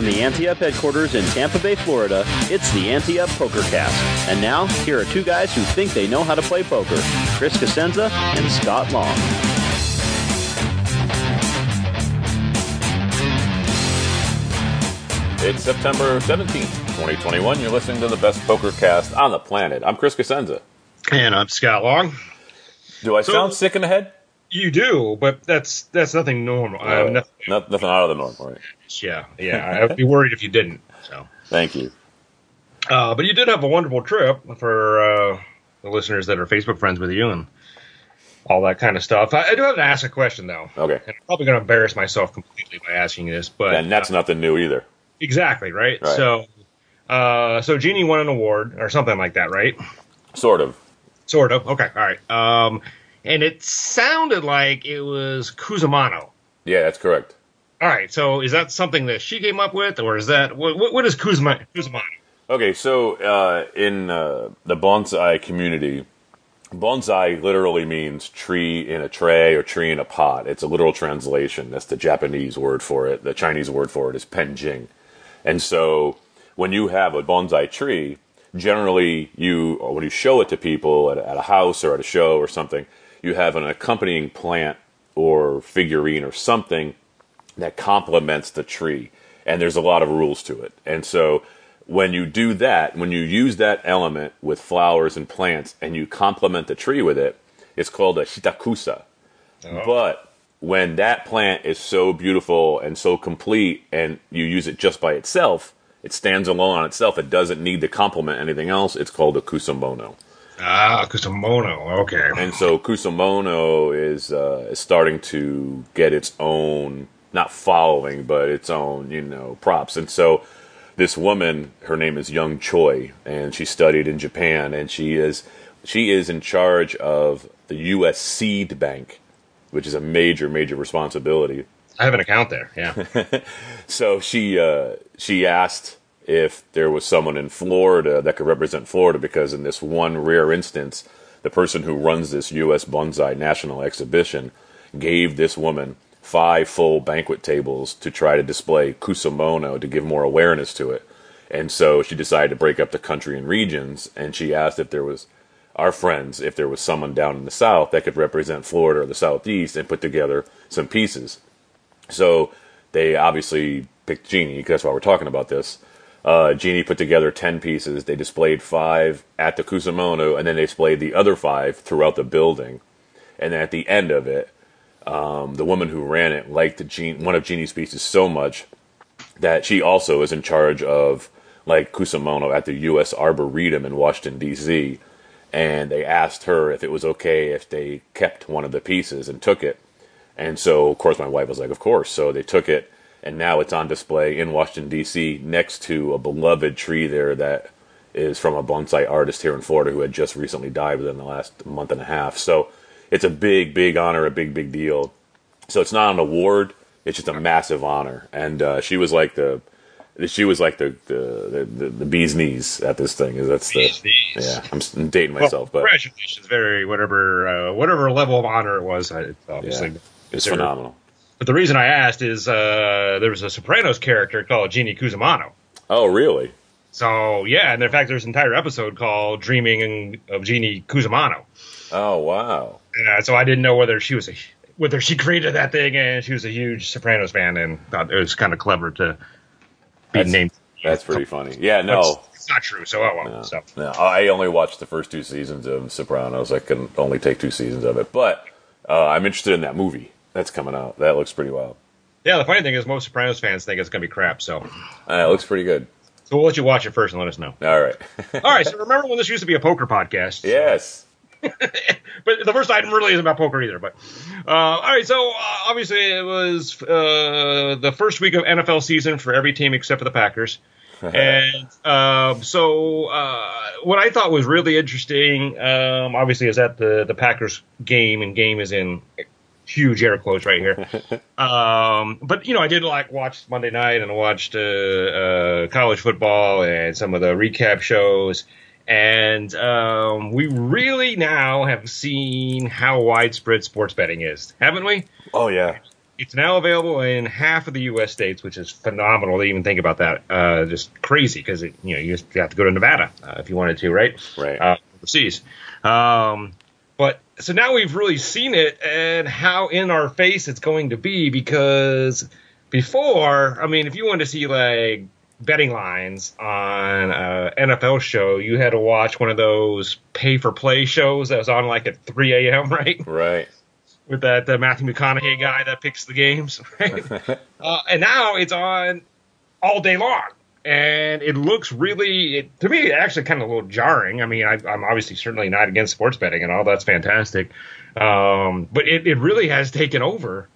From the Ante Up headquarters in Tampa Bay, Florida, it's the Ante Up Poker Cast. And now, here are two guys who think they know how to play poker Chris Cosenza and Scott Long. It's September 17th, 2021. You're listening to the best poker cast on the planet. I'm Chris Cosenza. And I'm Scott Long. Do I So- sound sick in the head? You do, but that's that's nothing normal. Uh, Uh, nothing, not- nothing out of the norm, right? yeah, yeah. I'd be worried if you didn't. So, Thank you. uh, but you did have a wonderful trip for uh, the listeners that are Facebook friends with you and all that kind of stuff. I, I do have to ask a question though. Okay. And I'm probably going to embarrass myself completely by asking this, but And that's nothing new either. exactly right. Right. So, uh, so Jeannie won an award or something like that, right? Sort of. Sort of. Okay. All right. Um, and it sounded like it was Cusimano. Yeah, that's correct. All right, so is that something that she came up with, or is that what, what, is Kuzma, Kuzmano? Okay, so uh, in uh, the bonsai community, bonsai literally means tree in a tray or tree in a pot. It's a literal translation. That's the Japanese word for it. The Chinese word for it is penjing. And so when you have a bonsai tree, generally you, or when you show it to people at, at a house or at a show or something, you have an accompanying plant or figurine or something that complements the tree. And there's a lot of rules to it. And so when you do that, when you use that element with flowers and plants and you complement the tree with it, it's called a shitakusa. Oh. But when that plant is so beautiful and so complete and you use it just by itself, it stands alone on itself. It doesn't need to complement anything else. It's called a kusamono. Ah, Kusamono. Okay. And so Kusamono is uh, is starting to get its own not following, but its own you know props. And so this woman, her name is Young Choi, and she studied in Japan, and she is she is in charge of the U.S. Seed Bank, which is a major major responsibility. I have an account there. Yeah. So she uh, she asked if there was someone in Florida that could represent Florida because in this one rare instance, the person who runs this U.S. Bonsai National Exhibition gave this woman five full banquet tables to try to display Kusamono to give more awareness to it. And so she decided to break up the country in regions, and she asked if there was our friends, if there was someone down in the South that could represent Florida or the Southeast and put together some pieces. So they obviously picked Genie because that's why we're talking about this. Uh, Genie put together 10 pieces. They displayed five at the Kusamono, and then they displayed the other five throughout the building. And at the end of it, um, the woman who ran it liked one of Genie's pieces so much that she also is in charge of like Kusamono at the U.S. Arboretum in Washington D.C. And they asked her if it was okay if they kept one of the pieces and took it. And so, of course, my wife was like, "Of course." So they took it, and now it's on display in Washington D.C. next to a beloved tree there that is from a bonsai artist here in Florida who had just recently died within the last month and a half. So it's a big, big honor, a big, big deal. So it's not an award; it's just a massive honor. And uh, she was like the, she was like the the, the the bee's knees at this thing. That's the yeah. I'm dating Well, myself, but congratulations, very whatever uh, whatever level of honor it was. I, it's obviously, yeah, it's phenomenal. But the reason I asked is uh, there was a Sopranos character called Jeannie Cusamano. Oh, really? So yeah, and in fact, there's an entire episode called "Dreaming of Jeannie Cusamano." Oh, wow. Uh, so I didn't know whether she was a whether she created that thing and she was a huge Sopranos fan and thought it was kind of clever to be That's- named. That's pretty funny. Yeah, no. it's, it's not true. So oh well. No, So no, I only watched the first two seasons of Sopranos. I can only take two seasons of it, but uh, I'm interested in that movie that's coming out. That looks pretty wild. yeah, the funny thing is most Sopranos fans think it's gonna be crap. So Uh, it looks pretty good. So we'll let you watch it first and let us know. All right. All right. So remember when this used to be a poker podcast? yes. but the first item really isn't about poker either. But uh, all right, so uh, obviously it was uh, the first week of NFL season for every team except for the Packers. and um, so uh, what I thought was really interesting, um, obviously, is that the the Packers game and game is in huge air quotes right here. um, but you know, I did like watch Monday night and I watched uh, uh, college football and some of the recap shows. And um, we really now have seen how widespread sports betting is, haven't we? Oh yeah. It's now available in half of the U.S. states, which is phenomenal to even think about that. Uh, just crazy because you know you just have to go to Nevada uh, if you wanted to, right? Right. Uh, overseas. Um, so now we've really seen it and how in our face it's going to be because before, I mean, if you wanted to see like betting lines on a NFL show, you had to watch one of those pay for play shows that was on like at 3 a.m., right? Right. With that uh, Matthew McConaughey guy that picks the games, right? uh, and now it's on all day long. And it looks really, it, to me, actually kind of a little jarring. I mean, I, I'm obviously certainly not against sports betting and all. That's fantastic. Um, but it, it really has taken over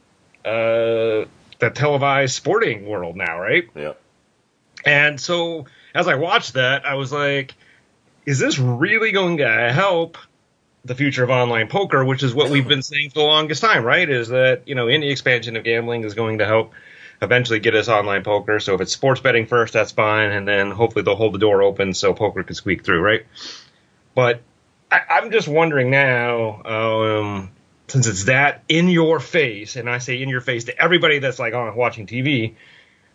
uh, the televised sporting world now, right? Yep. And so as I watched that, I was like, is this really going to help the future of online poker, which is what we've been saying for the longest time, right? Is that, you know, any expansion of gambling is going to help eventually get us online poker. So if it's sports betting first, that's fine. And then hopefully they'll hold the door open so poker can squeak through, right? But I, I'm just wondering now, um, since it's that in your face, and I say in your face to everybody that's like on watching TV,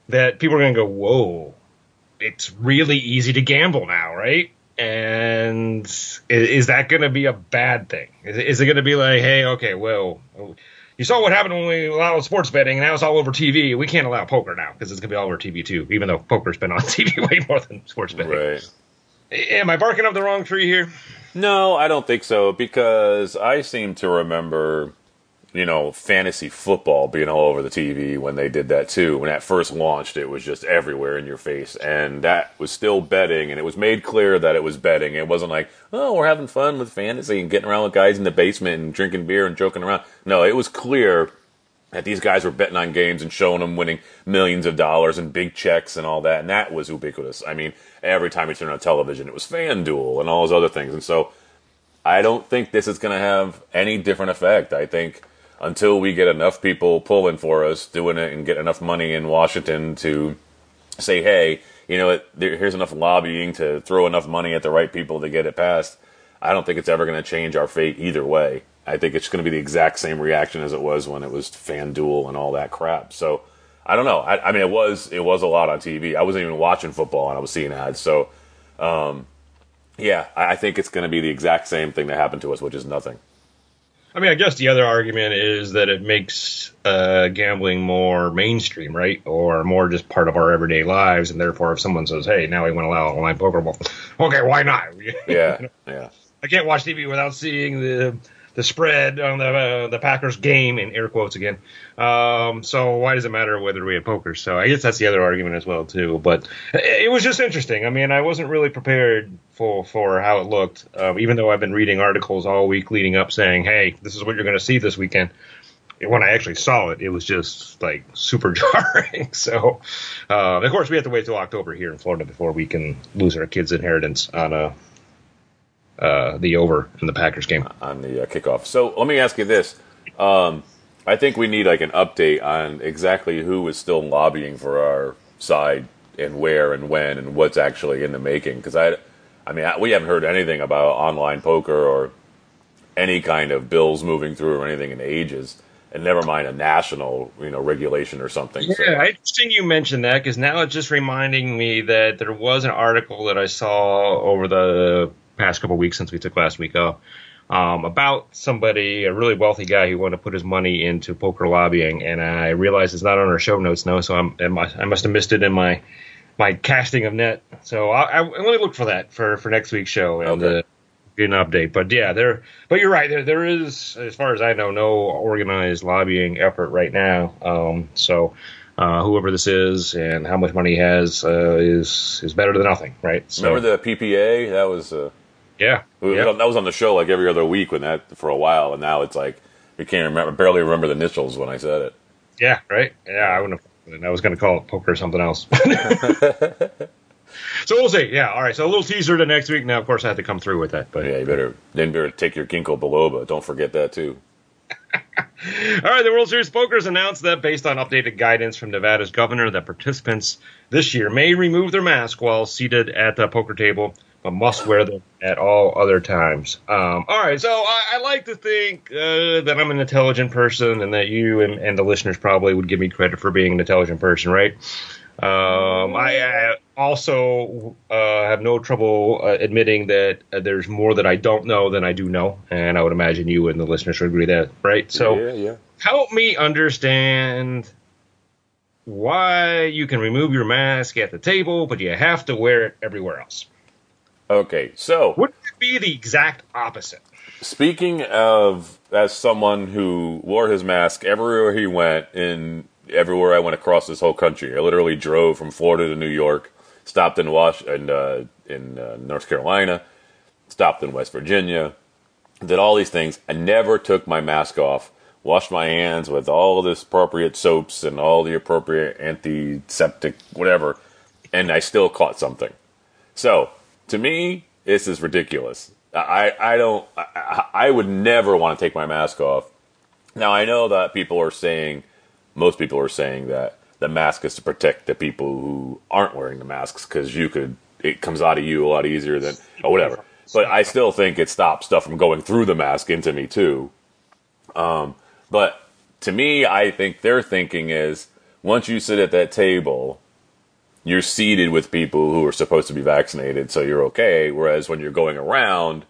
that people are going to go, whoa, it's really easy to gamble now, right? And is, is that going to be a bad thing? Is, is it going to be like, hey, okay, well, you saw what happened when we allowed sports betting, and now it's all over TV. We can't allow poker now because it's going to be all over TV too, even though poker's been on TV way more than sports betting. Right. Am I barking up the wrong tree here? No, I don't think so because I seem to remember, you know, fantasy football being all over the TV when they did that too. When that first launched, it was just everywhere in your face, and that was still betting, and it was made clear that it was betting. It wasn't like, oh, we're having fun with fantasy and getting around with guys in the basement and drinking beer and joking around. No, it was clear that these guys were betting on games and showing them winning millions of dollars and big checks and all that, and that was ubiquitous. I mean, every time you turn on television, it was FanDuel and all those other things, and so I don't think this is going to have any different effect. I think until we get enough people pulling for us, doing it, and get enough money in Washington to say, hey, you know, here's enough lobbying to throw enough money at the right people to get it passed. I don't think it's ever going to change our fate either way. I think it's going to be the exact same reaction as it was when it was FanDuel and all that crap. So I don't know. I, I mean, it was it was a lot on TV. I wasn't even watching football and I was seeing ads. So um, yeah, I, I think it's going to be the exact same thing that happened to us, which is nothing. I mean, I guess the other argument is that it makes uh, gambling more mainstream, right? Or more just part of our everyday lives. And therefore, if someone says, hey, now we want to allow online poker, well, okay, why not? Yeah, yeah. I can't watch TV without seeing the the spread on the uh, the Packers game in air quotes again. Um, so why does it matter whether we have poker? So I guess that's the other argument as well too. But it was just interesting. I mean, I wasn't really prepared for for how it looked, um, even though I've been reading articles all week leading up saying, "Hey, this is what you're going to see this weekend." When I actually saw it, it was just like super jarring. so, uh, of course, we have to wait till October here in Florida before we can lose our kids' inheritance on a uh, the over in the Packers game on the uh, kickoff. So let me ask you this: um, I think we need like an update on exactly who is still lobbying for our side and where and when and what's actually in the making. Because I, I mean, I, we haven't heard anything about online poker or any kind of bills moving through or anything in ages. And never mind a national, you know, regulation or something. Yeah, so. interesting you mentioned that because now it's just reminding me that there was an article that I saw over the past couple weeks since we took last week off um, about somebody, a really wealthy guy who wanted to put his money into poker lobbying, and I realized it's not on our show notes now, so I'm, I must have missed it in my my casting of net. So I, I let me look for that for, for next week's show and Okay. uh, get an update. But yeah, there. But you're right. There there is, as far as I know, no organized lobbying effort right now. Um, so uh, whoever this is and how much money he has uh, is is better than nothing, right? So, Remember the PPA? That was uh, yeah, yeah. that was on the show like every other week when that for a while, and now it's like we can't remember, barely remember the initials when I said it. Yeah, right. Yeah, I wouldn't have. I was going to call it poker or something else. so we'll see. Yeah, all right. So a little teaser to next week. Now, of course, I have to come through with that. But yeah, you better then better take your ginkgo biloba. Don't forget that too. All right, the World Series Pokers announced that based on updated guidance from Nevada's governor, that participants this year may remove their mask while seated at the poker table, but must wear them at all other times. Um, all right, so I, I like to think uh, that I'm an intelligent person, and that you and, and the listeners probably would give me credit for being an intelligent person, right? Um, I, I, also uh, have no trouble uh, admitting that uh, there's more that I don't know than I do know, and I would imagine you and the listeners would agree that, right? So, yeah, yeah. help me understand why you can remove your mask at the table, but you have to wear it everywhere else. Okay, so wouldn't it be the exact opposite? Speaking of as someone who wore his mask everywhere he went in everywhere I went across this whole country. I literally drove from Florida to New York, stopped in Wash and uh, in uh, North Carolina, stopped in West Virginia, did all these things. I never took my mask off. Washed my hands with all the appropriate soaps and all the appropriate antiseptic whatever, and I still caught something. So to me, this is ridiculous. I I don't I, I would never want to take my mask off. Now I know that people are saying most people are saying that the mask is to protect the people who aren't wearing the masks because you could it comes out of you a lot easier than or whatever. But I still think it stops stuff from going through the mask into me too. Um, but to me, I think their thinking is once you sit at that table, you're seated with people who are supposed to be vaccinated, so you're okay. Whereas when you're going around,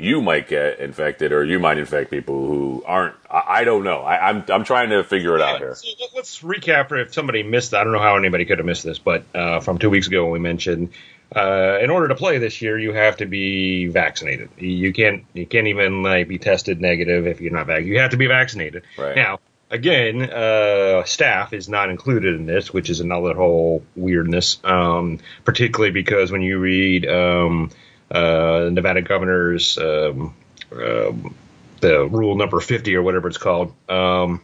you might get infected or you might infect people who aren't. I, I don't know. I, am I'm, I'm trying to figure it yeah, out here. So let's recap if somebody missed. I don't know how anybody could have missed this, but uh, from two weeks ago we mentioned uh, in order to play this year you have to be vaccinated. You can't you can't even like be tested negative if you're not vaccinated. You have to be vaccinated. Right. Now again, uh, staff is not included in this, which is another whole weirdness. Um, particularly because when you read. Um, uh, Nevada governor's um, um, the rule number 50 or whatever it's called, um,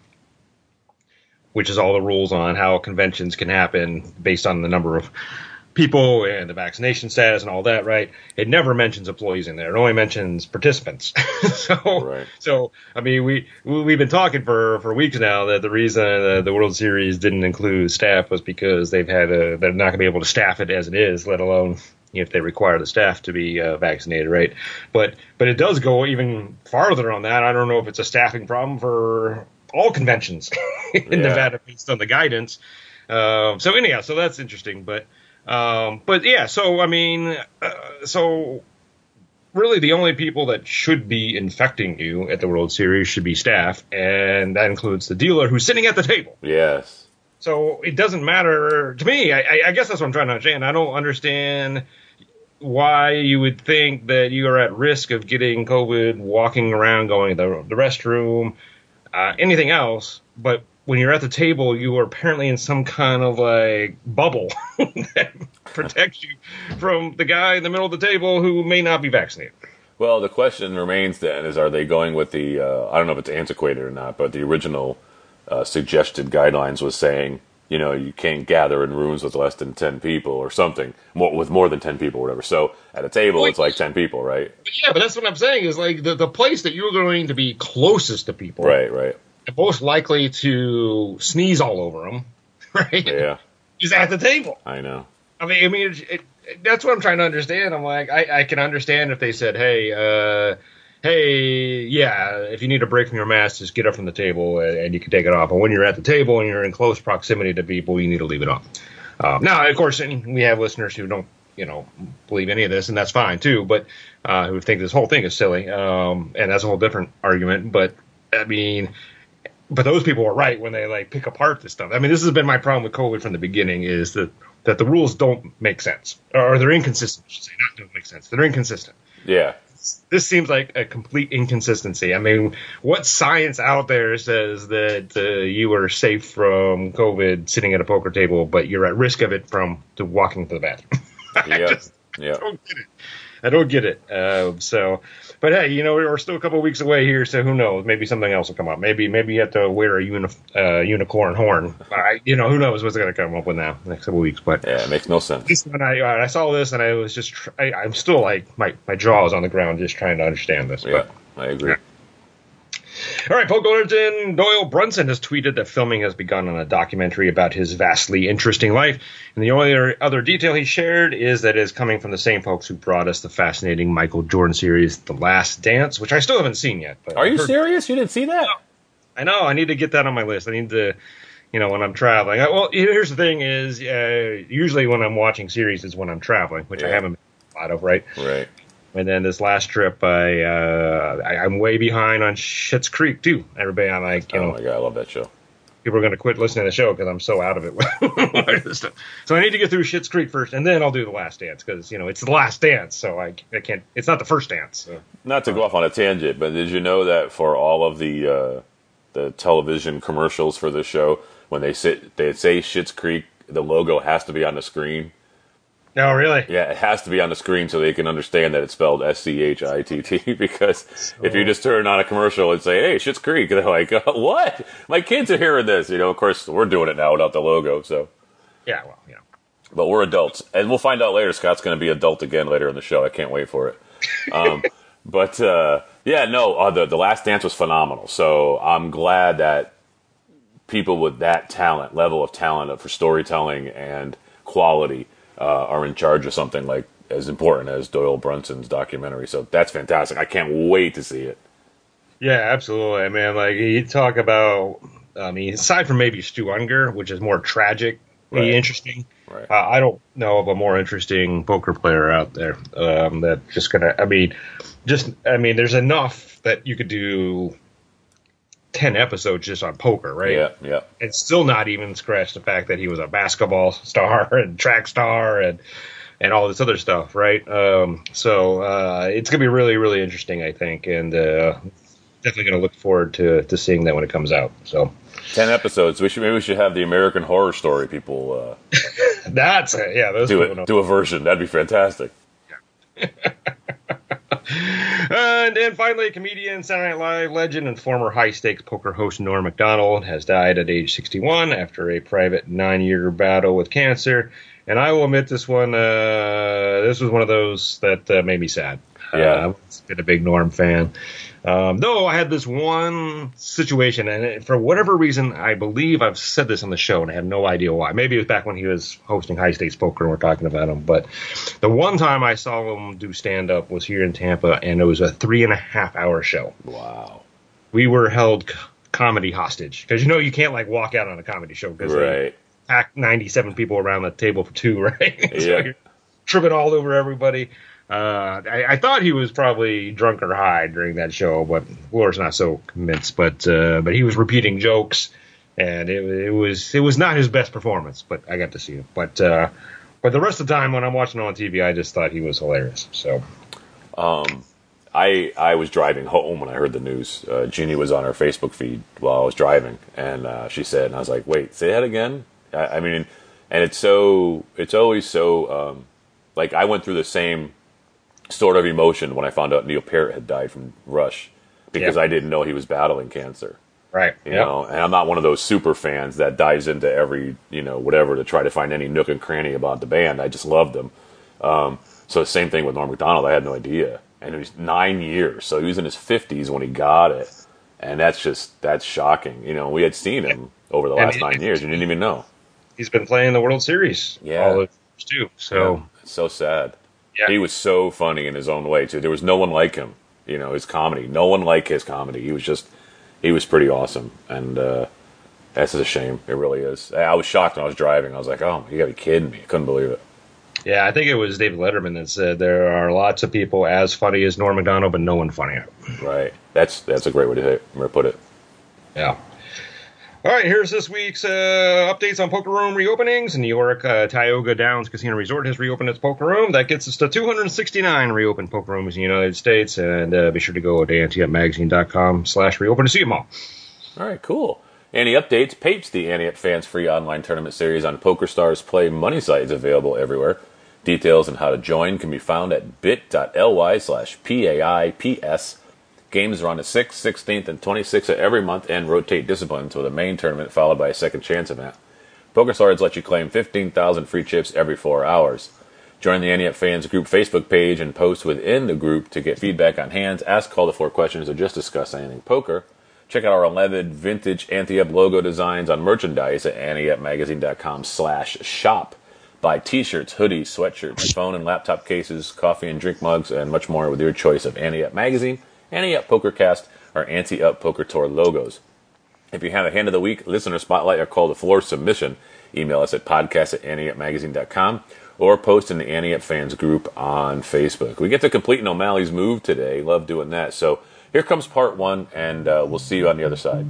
which is all the rules on how conventions can happen based on the number of people and the vaccination status and all that, right? It never mentions employees in there. It only mentions participants. so, right. so I mean, we we've been talking for for weeks now that the reason uh, the World Series didn't include staff was because they've had a, they're not going to be able to staff it as it is, let alone if they require the staff to be uh, vaccinated, right? But but it does go even farther on that. I don't know if it's a staffing problem for all conventions in yeah. Nevada based on the guidance. Uh, so anyhow, so that's interesting. But um, but yeah, so I mean, uh, so really the only people that should be infecting you at the World Series should be staff, and that includes the dealer who's sitting at the table. Yes. So it doesn't matter to me. I, I guess that's what I'm trying to understand. I don't understand why you would think that you are at risk of getting COVID walking around, going to the, the restroom, uh, anything else. But when you're at the table, you are apparently in some kind of like bubble that protects you from the guy in the middle of the table who may not be vaccinated. Well, the question remains then is are they going with the, uh, I don't know if it's antiquated or not, but the original uh, suggested guidelines was saying you know, you can't gather in rooms with less than 10 people or something, more, with more than 10 people or whatever. So at a table, it's like 10 people, right? Yeah, but that's what I'm saying is like the, the place that you're going to be closest to people. Right, right. And most likely to sneeze all over them, right? Yeah. Is at the table. I know. I mean, I mean, it, it, that's what I'm trying to understand. I'm like, I, I can understand if they said, hey, uh, hey, yeah, if you need a break from your mask, just get up from the table and, and, you can take it off. But when you're at the table and you're in close proximity to people, you need to leave it off. Um, now, of course, we have listeners who don't, you know, believe any of this, and that's fine too. But uh, who think this whole thing is silly, um, and that's a whole different argument. But I mean, but those people are right when they like pick apart this stuff. I mean, this has been my problem with COVID from the beginning: is that that the rules don't make sense, or they're inconsistent. I should say, not don't make sense. They're inconsistent. Yeah this, seems like a complete inconsistency. I mean, what science out there says that uh, you are safe from COVID sitting at a poker table, but you're at risk of it from to walking to the bathroom? I Yeah. just Yeah. don't get it. I don't get it. Uh, so, but hey, you know, we're still a couple weeks away here, so who knows? Maybe something else will come up. Maybe, maybe you have to wear a uni- uh, unicorn horn. I, you know, who knows what's going to come up with now next couple weeks? But Yeah, it makes no sense. when I uh, I saw this and I was just tr- I, I'm still like my my jaw is on the ground just trying to understand this. Yeah, But, I agree. All right, Poke Legend Doyle Brunson has tweeted that filming has begun on a documentary about his vastly interesting life. And the only other- detail he shared is that it is coming from the same folks who brought us the fascinating Michael Jordan series, The Last Dance, which I still haven't seen yet. But Are you heard- serious? You didn't see that? I know. I need to get that on my list. I need to, you know, when I'm traveling. I, well, here's the thing: is uh, usually when I'm watching series is when I'm traveling, which I haven't been a lot of, right? Right. And then this last trip, I, uh, I I'm way behind on Schitt's Creek too. Everybody, I'm like, you Oh know, my god, I love that show. people are going to quit listening to the show because I'm so out of it. so I need to get through Schitt's Creek first, and then I'll do the Last Dance because you know it's the Last Dance, so I, I can't. It's not the first dance. So. Not to go off on a tangent, but did you know that for all of the uh, the television commercials for this show, when they sit, they say Schitt's Creek, the logo has to be on the screen. No, really. Yeah, it has to be on the screen so they can understand that it's spelled S C H I T T. Because if you just turn on a commercial and say, "Hey, Schitt's Creek," they're like, uh, "What? My kids are hearing this." You know, of course, we're doing it now without the logo. So, Yeah, well, you know. but we're adults, and we'll find out later. Scott's going to be adult again later in the show. I can't wait for it. Um, but uh, yeah, no, uh, the the Last Dance was phenomenal. So I'm glad that people with that talent, level of talent for storytelling and quality, uh, are in charge of something like as important as Doyle Brunson's documentary. So that's fantastic. I can't wait to see it. Yeah, absolutely. I mean, like you talk about. I mean, aside from maybe Stu Ungar, which is more tragic, Right. interesting. Right. Uh, I don't know of a more interesting poker player out there um, that just gonna. I mean, just I mean, there's enough that you could do ten episodes just on poker, right? Yeah, yeah. and still not even scratch the fact that he was a basketball star and track star and and all this other stuff, right? Um, so uh, it's gonna be really, really interesting, I think, and uh, definitely gonna look forward to to seeing that when it comes out. So Ten episodes. We should maybe we should have the American Horror Story people uh, that's it. Yeah, those do it, do a version. That'd be fantastic. And then finally, comedian, Saturday Night Live legend, and former high stakes poker host Norm MacDonald has died at age 61 after a private nine year battle with cancer. And I will admit, this one, uh, this was one of those that uh, made me sad. Yeah. Uh, I've been a big Norm fan. Um, though I had this one situation, and it- for whatever reason, I believe I've said this on the show, and I have no idea why. Maybe it was back when he was hosting High Stakes Poker, and we're talking about him. But the one time I saw him do stand up was here in Tampa, and it was a three and a half hour show. Wow. We were held c- comedy hostage because you know you can't like walk out on a comedy show because they Right. pack 97 people around the table for two, right? so Yeah. you're tripping all over everybody. Uh, I, I thought he was probably drunk or high during that show, but Laura's not so convinced. But uh, but he was repeating jokes, and it, it was it was not his best performance. But I got to see it. But uh, but the rest of the time when I'm watching on TV, I just thought he was hilarious. So I I was driving home when I heard the news. Uh, Jeannie was on her Facebook feed while I was driving, and uh, she said, and I was like, "Wait, say that again." I, I mean, and it's so it's always so um, like I went through the same sort of emotion when I found out Neil Peart had died from Rush because Yeah. I didn't know he was battling cancer. right, You yeah, know, and I'm not one of those super fans that dives into every, you know, whatever to try to find any nook and cranny about the band. I just loved them. Um, so the same thing with Norm Macdonald. I had no idea, and it was nine years. So he was in his 50s when he got it, and that's just that's shocking. You know, we had seen him over the And last it- nine years, and didn't even know. he's been playing the World Series, Yeah. all years too. So it's so sad. Yeah. He was so funny in his own way too. There was no one like him. You know, his comedy. No one like his comedy. He was just, he was pretty awesome, and uh, that's a shame. It really is. I was shocked when I was driving. I was like, "Oh, you got to be kidding me!" I couldn't believe it. Yeah, I think it was David Letterman that said there are lots of people as funny as Norm Macdonald, but no one funnier. Right. That's that's a great way to, to put it. Yeah. All right, here's this week's uh, updates on poker room reopenings. New York uh, Tioga Downs Casino Resort has reopened its poker room. That gets us to 269 reopened poker rooms in the United States. And uh, be sure to go to anteupmagazine.com slash reopen to see them all. All right, cool. Any updates? Papes, the Ante Up Fans free online tournament series on PokerStars Play Money site is available everywhere. Details on how to join can be found at bit.ly slash PAIPS Games are on the 6th, 16th, and 26th of every month and rotate disciplines with a main tournament followed by a second chance event. Poker PokerStars lets you claim 15,000 free chips every four hours. Join the Up Fans group Facebook page and post within the group to get feedback on hands, ask call the four questions, or just discuss anything poker. Check out our 11 vintage Ante Up logo designs on merchandise at anteupmagazine.com slash shop. Buy t-shirts, hoodies, sweatshirts, phone and laptop cases, coffee and drink mugs, and much more with your choice of Ante Up Magazine – Ante Up PokerCast, or Ante Up Poker Tour logos. If you have a hand of the week, listener spotlight, or call to floor submission, email us at podcast at anteupmagazine.com or post in the Ante Up fans group on Facebook. We get to complete an O'Malley's move today. Love doing that. So here comes part one, and uh, we'll see you on the other side.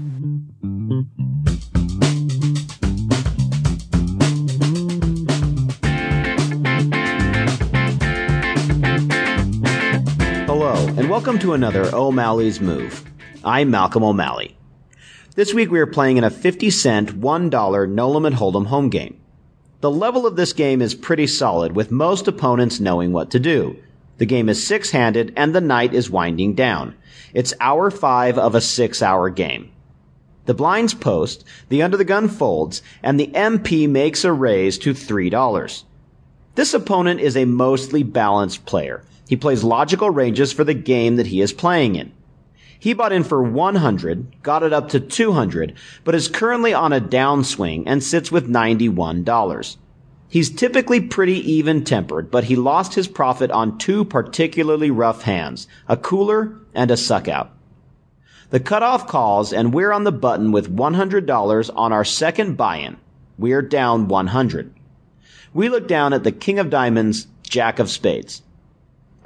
Welcome to another O'Malley's Move. I'm Malcolm O'Malley. This week we are playing in a 50 cent, $1 no limit hold'em home game. The level of this game is pretty solid with most opponents knowing what to do. The game is six handed and the night is winding down. It's hour five of a six hour game. The blinds post, the under the gun folds, and the MP makes a raise to $3. This opponent is a mostly balanced player he plays logical ranges for the game that he is playing in. He bought in for 100, got it up to 200, but is currently on a downswing and sits with $91. He's typically pretty even tempered, but he lost his profit on two particularly rough hands, a cooler and a suckout. The cutoff calls and we're on the button with $100 on our second buy-in. We're down 100. We look down at the King of Diamonds, Jack of Spades.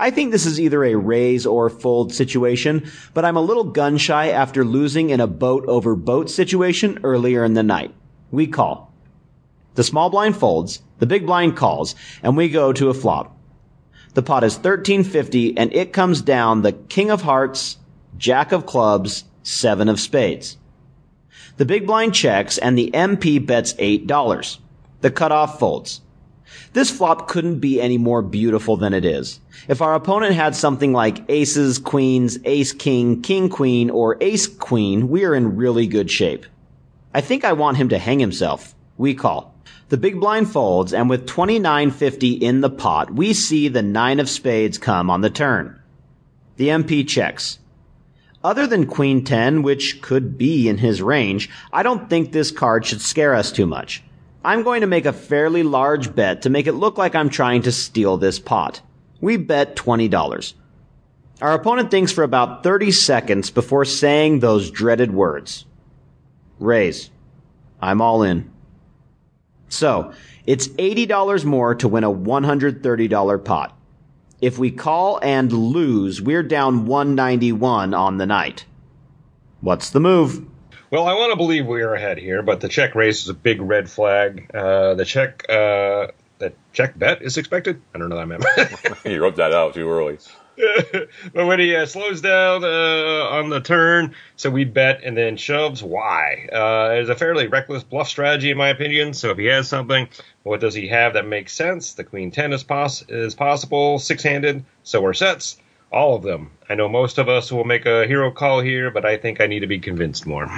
I think this is either a raise or fold situation, but I'm a little gun shy after losing in a boat over boat situation earlier in the night. We call. The small blind folds, the big blind calls, and we go to a flop. The pot is 1350 and it comes down the king of hearts, jack of clubs, seven of spades. The big blind checks and the MP bets $8. The cutoff folds. This flop couldn't be any more beautiful than it is. If our opponent had something like aces, queens, ace king, king queen, or ace queen, we are in really good shape. I think I want him to hang himself. We call. The big blind folds, and with 29.50 in the pot, we see the nine of spades come on the turn. The MP checks. Other than Queen 10, which could be in his range, I don't think this card should scare us too much. I'm going to make a fairly large bet to make it look like I'm trying to steal this pot. We bet $20. Our opponent thinks for about 30 seconds before saying those dreaded words. Raise. I'm all in. So, it's $80 more to win a $130 pot. If we call and lose, we're down 191 on the night. What's the move? Well, I want to believe we are ahead here, but the check raise is a big red flag. Uh, the check, uh, the check bet is expected. I don't know that meant. you wrote that out too early. but when he uh, slows down uh, on the turn, so we bet and then shoves. Why? Uh, it's a fairly reckless bluff strategy, in my opinion. So if he has something, what does he have that makes sense? The queen ten is, pos- is possible, six handed. So are sets all of them. I know most of us will make a hero call here, but I think I need to be convinced more.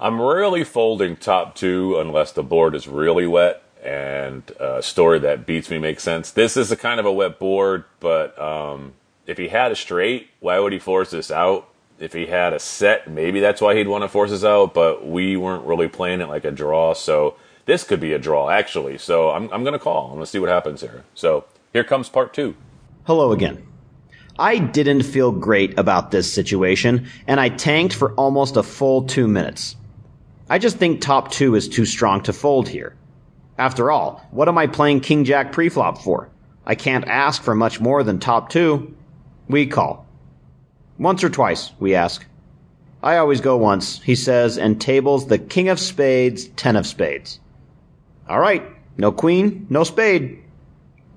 I'm rarely folding top two unless the board is really wet and a story that beats me makes sense. This is a kind of a wet board, but um, if he had a straight, why would he force this out? If he had a set, maybe that's why he'd want to force us out, but we weren't really playing it like a draw, so this could be a draw, actually. So I'm, I'm going to call. I'm going to see what happens here. So here comes part two. Hello again. I didn't feel great about this situation, and I tanked for almost a full two minutes. I just think top two is too strong to fold here. After all, what am I playing King Jack preflop for? I can't ask for much more than top two. We call. Once or twice, we ask. I always go once, he says, and tables the king of spades, ten of spades. All right, no queen, no spade.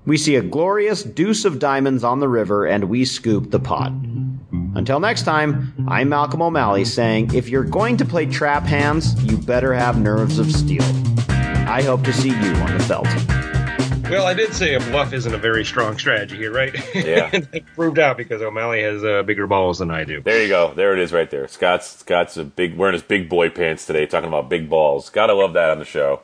We see a glorious deuce of diamonds on the river and we scoop the pot. Until next time, I'm Malcolm O'Malley saying if you're going to play trap hands, you better have nerves of steel. I hope to see you on the belt. Well, I did say a bluff isn't a very strong strategy here, right? Yeah. it proved out because O'Malley has uh, bigger balls than I do. There you go. There it is, right there. Scott's Scott's a big wearing his big boy pants today, talking about big balls. Gotta love that on the show.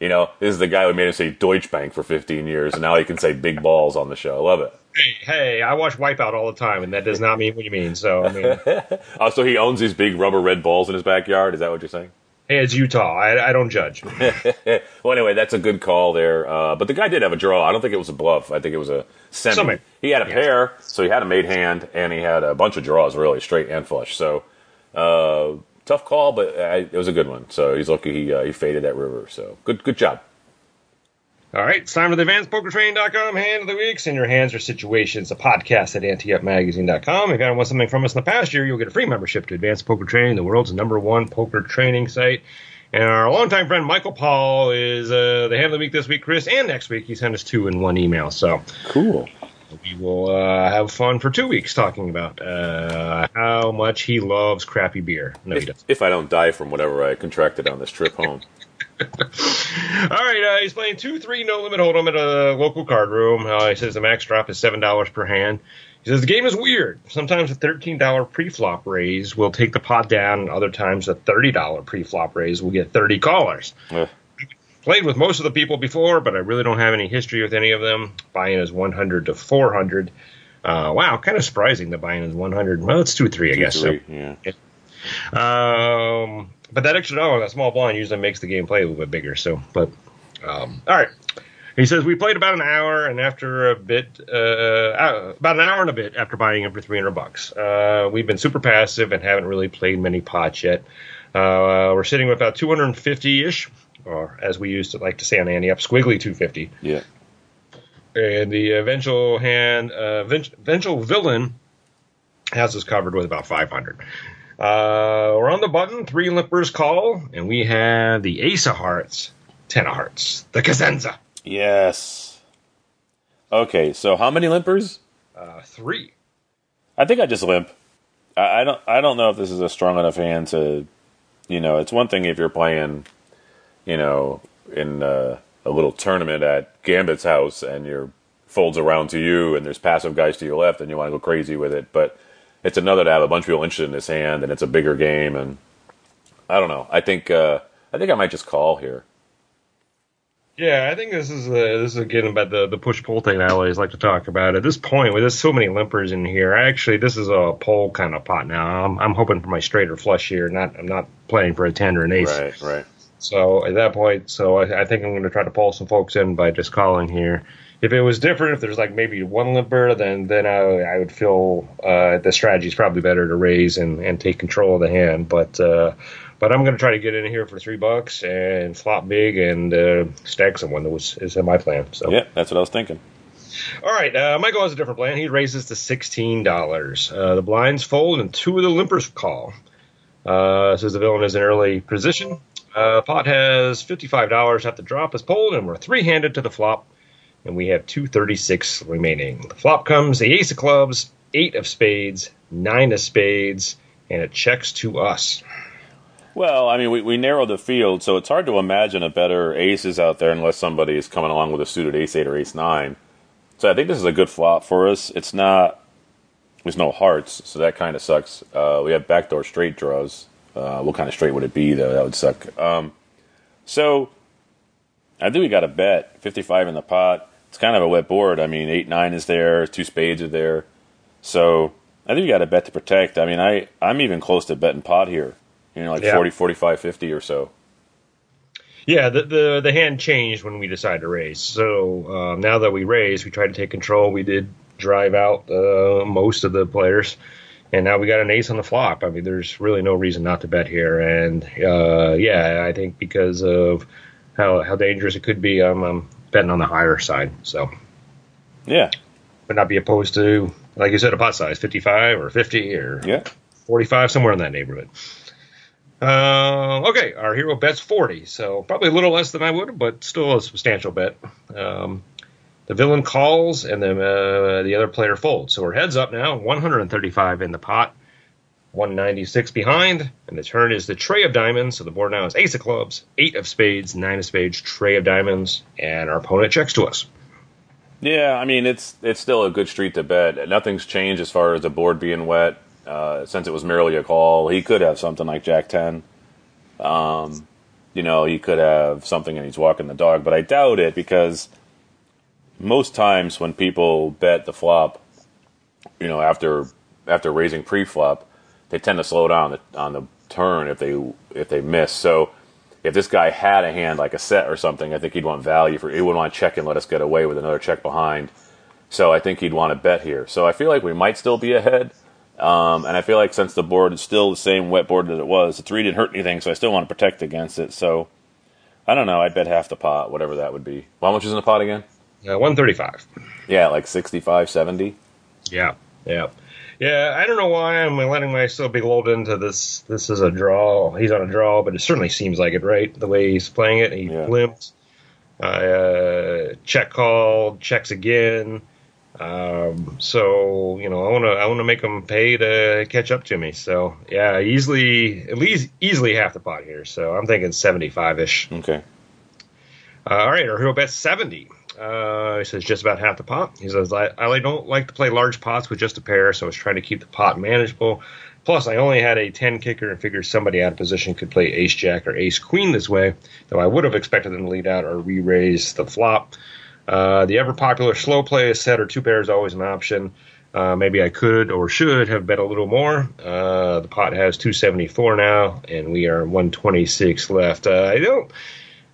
You know, this is the guy who made him say Deutsche Bank for 15 years, and now he can say big balls on the show. I love it. Hey, hey, I watch Wipeout all the time, and that does not mean what you mean. So, I mean, Oh, so he owns these big rubber red balls in his backyard. Is that what you're saying? hey, it's Utah. I, I don't judge. well, anyway, that's a good call there. Uh, but the guy did have a draw. I don't think it was a bluff. I think it was a semi. He had a Yeah. pair, so he had a made hand, and he had a bunch of draws, really straight and flush. So uh, tough call, but I, it was a good one. So he's lucky he uh, he faded that river. So good good job. All right, it's time for the advancedpokertraining.com hand of the week. Send your hands or situations, a podcast at anteupmagazine.com. If you want something from us in the past year, you'll get a free membership to Advanced Poker Training, the world's number one poker training site. And our longtime friend Michael Paul is uh, the hand of the week this week, Chris, and next week. He sent us two in one email. So Cool. We will uh, have fun for two weeks talking about uh, how much he loves crappy beer. No, he If, doesn't. if I don't die from whatever I contracted on this trip home. All right, uh, he's playing two three no limit hold'em at a local card room. Uh, he says the max drop is seven dollars per hand. He says the game is weird. Sometimes a thirteen dollar pre-flop raise will take the pot down, and other times a thirty dollar pre-flop raise will get thirty callers. Ugh. Played with most of the people before, but I really don't have any history with any of them. Buy-in is one hundred to four hundred. Uh, wow, kind of surprising. The buy-in is one hundred. Well, it's two three, I guess. so. Yeah. Um, but that extra dollar, that small blind, usually makes the game play a little bit bigger. So, but um, all right. He says we played about an hour, and after a bit, uh, uh, about an hour and a bit after buying him for three hundred bucks. Uh, we've been super passive and haven't really played many pots yet. Uh, we're sitting with about two hundred and fifty ish, or as we used to like to say on Ante Up, squiggly two fifty. Yeah. And the eventual hand, uh, eventual villain has us covered with about 500. Uh, we're on the button, three limpers call, and we have the ace of hearts, ten of hearts, the Cosenza, Yes. Okay, so how many limpers? uh, three. I think I just limp. I, I don't. I don't know if this is a strong enough hand to, you know. It's one thing if you're playing, you know, in uh, a little tournament at Gambit's house and your folds around to you and there's passive guys to your left and you want to go crazy with it. But it's another to have a bunch of people interested in this hand and it's a bigger game and I don't know. I think. Uh, I think I might just call here. Yeah, I think this is uh, this is again about the the push pull thing I always like to talk about. At this point, with there's so many limpers in here, I actually this is a pull kind of pot now. I'm I'm hoping for my straight or flush here. Not I'm not playing for a ten or an ace. Right. Right. So at that point, so I, I think I'm going to try to pull some folks in by just calling here. If it was different, if there's like maybe one limper, then then I, I would feel uh, the strategy is probably better to raise and, and take control of the hand. But uh, but I'm going to try to get in here for three bucks and flop big and uh, stack someone. That was is my plan. So Yeah, that's what I was thinking. all right, uh, Michael has a different plan. He raises to sixteen dollars. Uh, the blinds fold and two of the limpers call. Uh, says the villain is in early position. Uh, pot has fifty-five dollars at the drop is pulled, and we're three-handed to the flop, and we have two thirty-six remaining. The flop comes the ace of clubs, eight of spades, nine of spades, and it checks to us. Well, I mean, we, we narrowed the field, so it's hard to imagine a better aces out there unless somebody is coming along with a suited ace eight or ace nine. So I think this is a good flop for us. It's not. There's no hearts, so that kind of sucks. Uh, we have backdoor straight draws. Uh, what kind of straight would it be, though? That would suck. Um, so I think we got a bet. 55 in the pot. It's kind of a wet board. I mean, 8 9 is there, two spades are there. So I think we got a bet to protect. I mean, I, I'm even close to betting pot here. You know, like Yeah. forty, forty-five, fifty 40, 45, 50 or so. Yeah, the, the the hand changed when we decided to raise. So um, now that we raised, we tried to take control. We did drive out uh, most of the players, and now we got an ace on the flop. I mean, there's really no reason not to bet here. And uh, yeah, I think because of how how dangerous it could be, I'm, I'm betting on the higher side. So Yeah. would not be opposed to, like you said, a pot size, 55 or 50 or Yeah. 45, somewhere in that neighborhood. Uh, okay, our hero bet's 40, so probably a little less than I would, but still a substantial bet. Um, the villain calls, and then uh, the other player folds. So we're heads up now, 135 in the pot, 196 behind, and the turn is the tray of diamonds. So the board now is ace of clubs, eight of spades, nine of spades, tray of diamonds, and our opponent checks to us. Yeah, I mean it's it's still a good street to bet. Nothing's changed as far as the board being wet. Uh, since it was merely a call, he could have something like Jack ten. Um, you know, he could have something and he's walking the dog, but I doubt it because most times when people bet the flop, you know, after after raising pre-flop, they tend to slow down on the turn if they if they miss. So if this guy had a hand like a set or something, I think he'd want value for. He wouldn't want to check and let us get away with another check behind. So I think he'd want to bet here. So I feel like we might still be ahead. Um, and I feel like since the board is still the same wet board that it was, the three didn't hurt anything, so I still want to protect against it. So I don't know. I'd bet half the pot, whatever that would be. How much is in the pot again? Uh, 135. Yeah, like 65, 70. Yeah, yeah. Yeah, I don't know why I'm letting myself be lulled into this. This is a draw. He's on a draw, but it certainly seems like it, right? The way he's playing it, he Yeah. limped. Uh, check call, checks again. Um, so you know, I want to I want to make him pay to catch up to me. So yeah, easily at least easily half the pot here. So I'm thinking 75 ish. Okay. Uh, all right, our hero bet 70. Uh, he says just about half the pot. He says, I, I don't like to play large pots with just a pair, so I was trying to keep the pot manageable. Plus, I only had a 10 kicker and figured somebody out of position could play ace jack or ace queen this way, though I would have expected them to lead out or re raise the flop. Uh, the ever popular slow play is set or two pairs always an option. Uh, maybe I could or should have bet a little more. Uh, the pot has 274 now, and we are 126 left. Uh, I don't.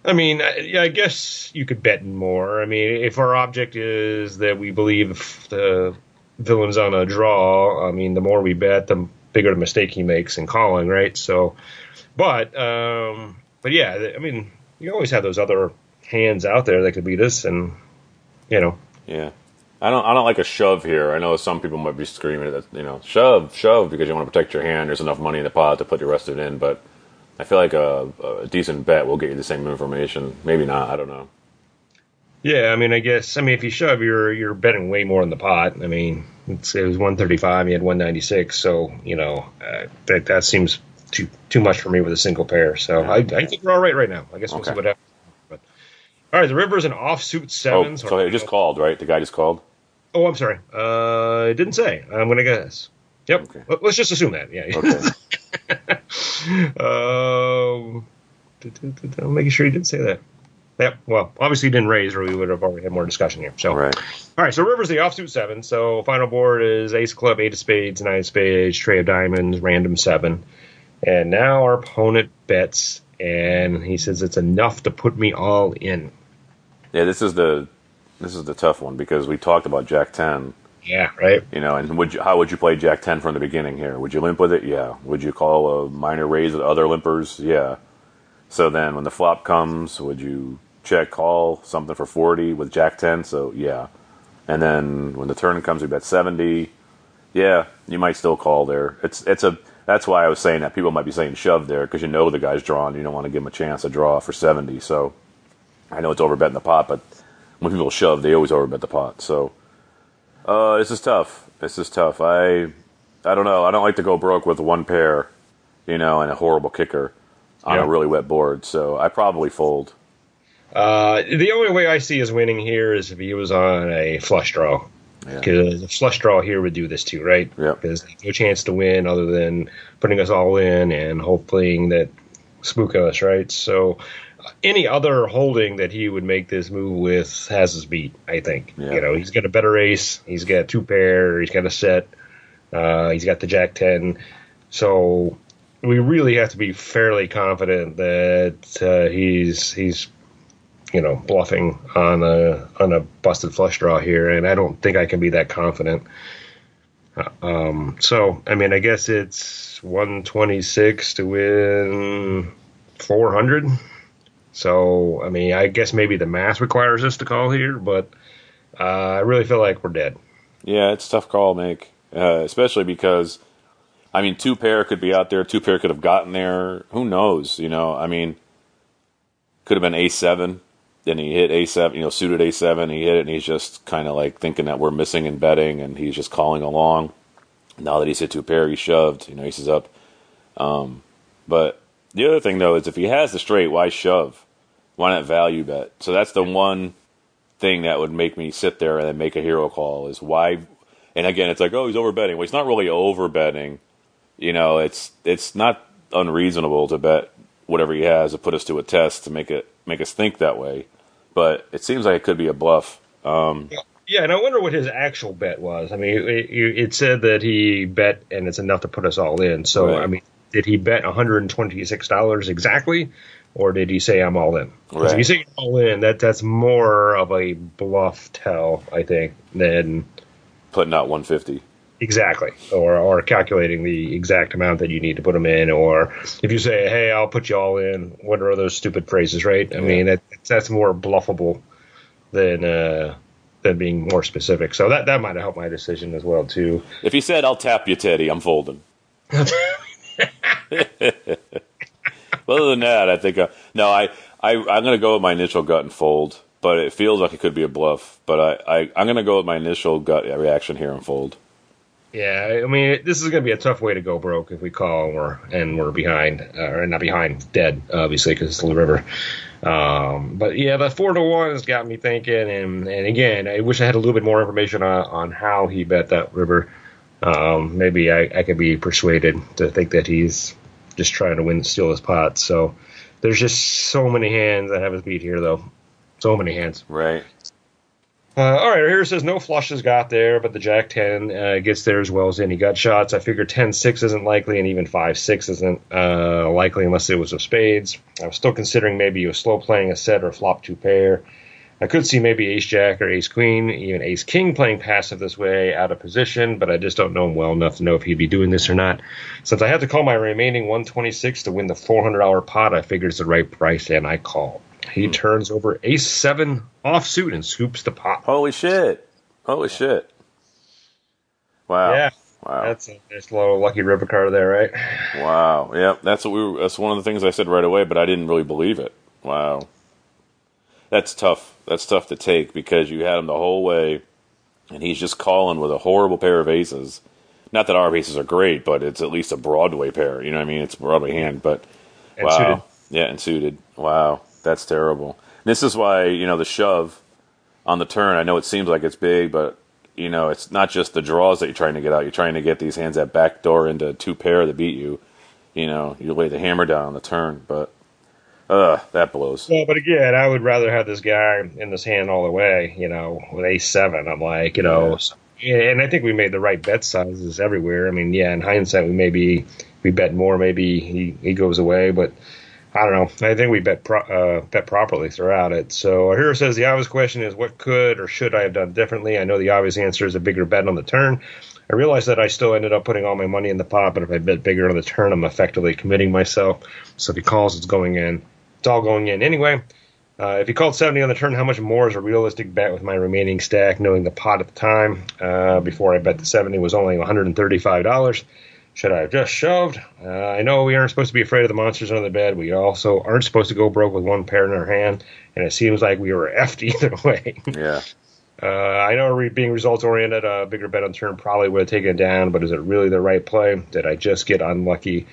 I mean, I- I guess you could bet more. I mean, if our object is that we believe the villain's on a draw, I mean, the more we bet, the bigger the mistake he makes in calling, right? So, but, um, but yeah, I mean, you always have those other hands out there that could beat us, and you know, Yeah. I don't. I don't like a shove here. I know some people might be screaming that you know shove, shove because you want to protect your hand. There's enough money in the pot to put the rest of it in, but I feel like a, a decent bet will get you the same information. Maybe not. I don't know. yeah. I mean, I guess, I mean, if you shove, you're you're betting way more in the pot. I mean, it's, it was 135, you had 196, so you know uh, that that seems too too much for me with a single pair. So I, I think we're all right right now. I guess we'll see what happens. But all right, the river's an offsuit Oh, sevens. so it just called, right? The guy just called. Oh, I'm sorry. Uh, it didn't say. I'm gonna guess. Yep. Okay. Let- Let's just assume that. Yeah. Okay. um, I'm making sure he didn't say that. Yep. Well, obviously he didn't raise, or we would have already had more discussion here. So, right. all right. So River's the offsuit seven. So final board is Ace of Club, Eight of Spades, Nine of Spades, Trey of Diamonds, Random seven, and now our opponent bets, and he says it's enough to put me all in. Yeah. This is the this is the tough one because we talked about Jack ten. Yeah. Right. You know, and would you, how would you play Jack ten from the beginning here? Would you limp with it? Yeah. Would you call a minor raise with other limpers? Yeah. So then, when the flop comes, would you check call something for forty with Jack ten? So yeah. And then when the turn comes, we bet seventy. Yeah, you might still call there. It's it's a that's why I was saying that people might be saying shove there because you know the guy's drawn. You don't want to give him a chance to draw for seventy. So I know it's overbetting the pot, but when people shove, they always overbet the pot. So uh, this is tough. This is tough. I I don't know. I don't like to go broke with one pair, you know, and a horrible kicker on Yeah. a really wet board. So I probably fold. Uh, the only way I see is winning here is if he was on a flush draw. Yeah. Because a flush draw here would do this too, right? Yep. Because no chance to win other than putting us all in and hoping that spook us, right? So any other holding that he would make this move with has his beat, I think. Yeah. You know, he's got a better ace, he's got two pair, he's got a set, uh, he's got the jack ten. So we really have to be fairly confident that uh, he's he's you know bluffing on a on a busted flush draw here, and I don't think I can be that confident. Uh, Um, so I mean, I guess it's 126 to win 400. So I mean, I guess maybe the math requires us to call here, but uh, I really feel like we're dead. Yeah, it's a tough call make, uh, especially because I mean, two pair could be out there. Two pair could have gotten there. Who knows? You know, I mean, could have been a seven. Then he hit a seven. You know, suited a seven. He hit it, and he's just kind of like thinking that we're missing in betting, and he's just calling along. Now that he's hit two pair, he shoved. You know, he's up. Um, but the other thing though is if he has the straight, why shove? Why not value bet? So that's the one thing that would make me sit there and then make a hero call is why. And again, it's like, oh, he's over betting. Well, he's not really over betting. You know, it's it's not unreasonable to bet whatever he has to put us to a test to make it make us think that way. But it seems like it could be a bluff. Um, Yeah, and I wonder what his actual bet was. I mean, it, it said that he bet, and it's enough to put us all in. So, Right. I mean, did he bet one hundred and twenty-six dollars exactly, or did he say I'm all in? 'Cause If you say all in, that that's more of a bluff tell, I think, than putting out 150. exactly, or or calculating the exact amount that you need to put them in, or if you say, "Hey, I'll put you all in," what are those stupid phrases, right? I mean, that that's more bluffable than uh, than being more specific. So that that might have helped my decision as well too. If he said, "I'll tap you, Teddy," I'm folding. Other than that, I think uh, no, I, I I'm going to go with my initial gut and fold. But it feels like it could be a bluff. But I, I I'm going to go with my initial gut reaction here and fold. Yeah, I mean, this is going to be a tough way to go broke if we call and we're, and we're behind, uh, or not behind, dead, obviously, because it's the river. Um, but yeah, the four to one has got me thinking, and and again, I wish I had a little bit more information on, on how he bet that river. Um, maybe I, I could be persuaded to think that he's just trying to win, steal his pot. So there's just so many hands that have us beat here, though. So many hands. Right. Uh, all right, here it says no flushes got there, but the Jack 10 uh, gets there as well as any gut shots. I figure 10 6 isn't likely, and even 5 6 isn't uh, likely unless it was of spades. I was still considering maybe you was slow playing a set or flop two pair. I could see maybe ace jack or ace queen, even ace king playing passive this way out of position, but I just don't know him well enough to know if he'd be doing this or not. Since I had to call my remaining 126 to win the $400 pot, I figured it's the right price, and I call. He hmm. turns over ace seven offsuit and scoops the pot. Holy shit! Holy shit! Wow. Yeah. Wow. That's a nice little lucky river card there, right? Wow. Yeah, That's what we were, that's one of the things I said right away, but I didn't really believe it. Wow. That's tough. That's tough to take because you had him the whole way, and he's just calling with a horrible pair of aces. Not that our aces are great, but it's at least a Broadway pair. You know what I mean? It's a Broadway hand, but And wow. suited. Yeah, and suited. Wow, that's terrible. This is why you know the shove on the turn. I know it seems like it's big, but you know it's not just the draws that you're trying to get out. You're trying to get these hands that backdoor into two pair that beat you. You know, you lay the hammer down on the turn, but uh, that blows. Yeah, but again, I would rather have this guy in this hand all the way, you know, with ace seven. I'm like, you know, Yeah. and I think we made the right bet sizes everywhere. I mean, yeah, in hindsight, we maybe we bet more, maybe he, he goes away, but I don't know. I think we bet pro- uh, bet properly throughout it. So here says the obvious question is what could or should I have done differently? I know the obvious answer is a bigger bet on the turn. I realized that I still ended up putting all my money in the pot, but if I bet bigger on the turn, I'm effectively committing myself. So if he calls, it's going in. It's all going in anyway. Uh, if he called 70 on the turn, how much more is a realistic bet with my remaining stack, knowing the pot at the time uh, before I bet the 70 was only $135? Should I have just shoved? Uh, I know we aren't supposed to be afraid of the monsters under the bed. We also aren't supposed to go broke with one pair in our hand, and it seems like we were effed either way. Yeah. Uh, I know re- being results oriented, a bigger bet on turn probably would have taken it down, but is it really the right play? Did I just get unlucky?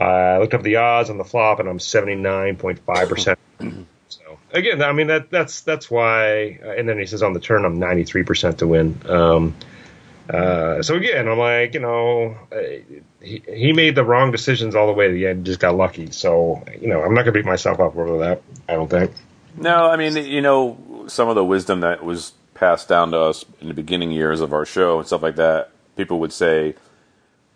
Uh, I looked up the odds on the flop, and I'm 79.5%. so again, I mean that that's that's why. Uh, and then he says on the turn, I'm 93% to win. Um, uh, so again, I'm like, you know, uh, he, he made the wrong decisions all the way to the end, just got lucky. So you know, I'm not gonna beat myself up over that. I don't think. No, I mean, you know, some of the wisdom that was passed down to us in the beginning years of our show and stuff like that, people would say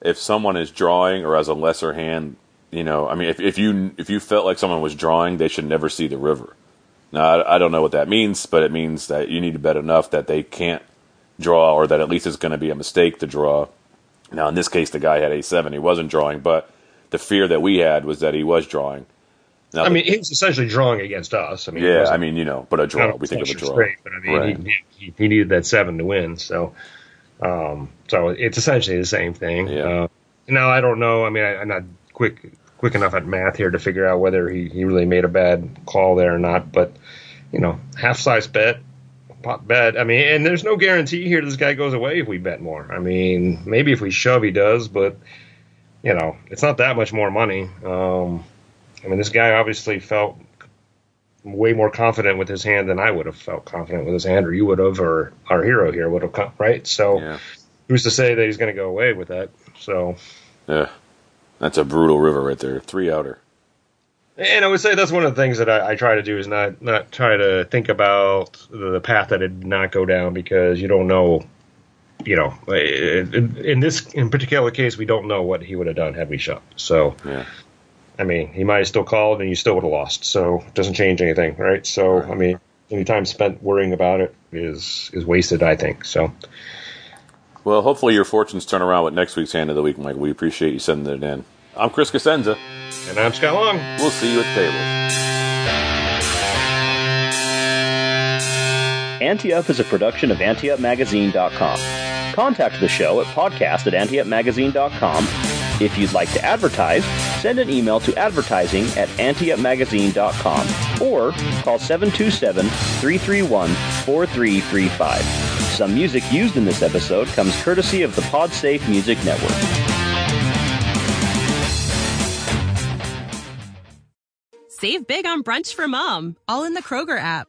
if someone is drawing or has a lesser hand, you know, I mean, if, if you if you felt like someone was drawing, they should never see the river. Now, I, I don't know what that means, but it means that you need to bet enough that they can't draw, or that at least it's going to be a mistake to draw. Now, in this case, the guy had a seven; he wasn't drawing, but the fear that we had was that he was drawing. Now, I mean, he was essentially drawing against us. I mean, yeah, I mean, you know, but a draw. We think of a draw. straight, but I mean, Right. he, he, he needed that seven to win. So, um, so it's essentially the same thing. Yeah. Uh, Now I don't know. I mean, I, I'm not quick quick enough at math here to figure out whether he, he really made a bad call there or not. But you know, half size bet, pot bet. I mean, and there's no guarantee here this guy goes away if we bet more. I mean, maybe if we shove, he does, but you know, it's not that much more money. Um, I mean, this guy obviously felt way more confident with his hand than I would have felt confident with his hand, or you would have, or our hero here would have, come, right? So, Yeah. who's to say that he's going to go away with that? So, Yeah. That's a brutal river right there. Three outer. and I would say that's one of the things that I, I try to do is not not try to think about the, the path that it did not go down because you don't know. You know, eh, in, in this in particular case, we don't know what he would have done had we shot. So, Yeah. I mean, he might have still called and you still would have lost. So it doesn't change anything, right? So I mean, any time spent worrying about it is is wasted, I think. So Well, hopefully your fortunes turn around with next week's hand of the week, Mike. We appreciate you sending it in. I'm Chris Cosenza. and I'm Scott Long. We'll see you at the table. Ante Up is a production of AnteUpMagazine.com. Contact the show at podcast at AnteUpMagazine.com. If you'd like to advertise, send an email to advertising at AnteUpMagazine.com or call 727-331-4335. Some music used in this episode comes courtesy of the PodSafe Music Network. Save big on brunch for mom, all in the Kroger app.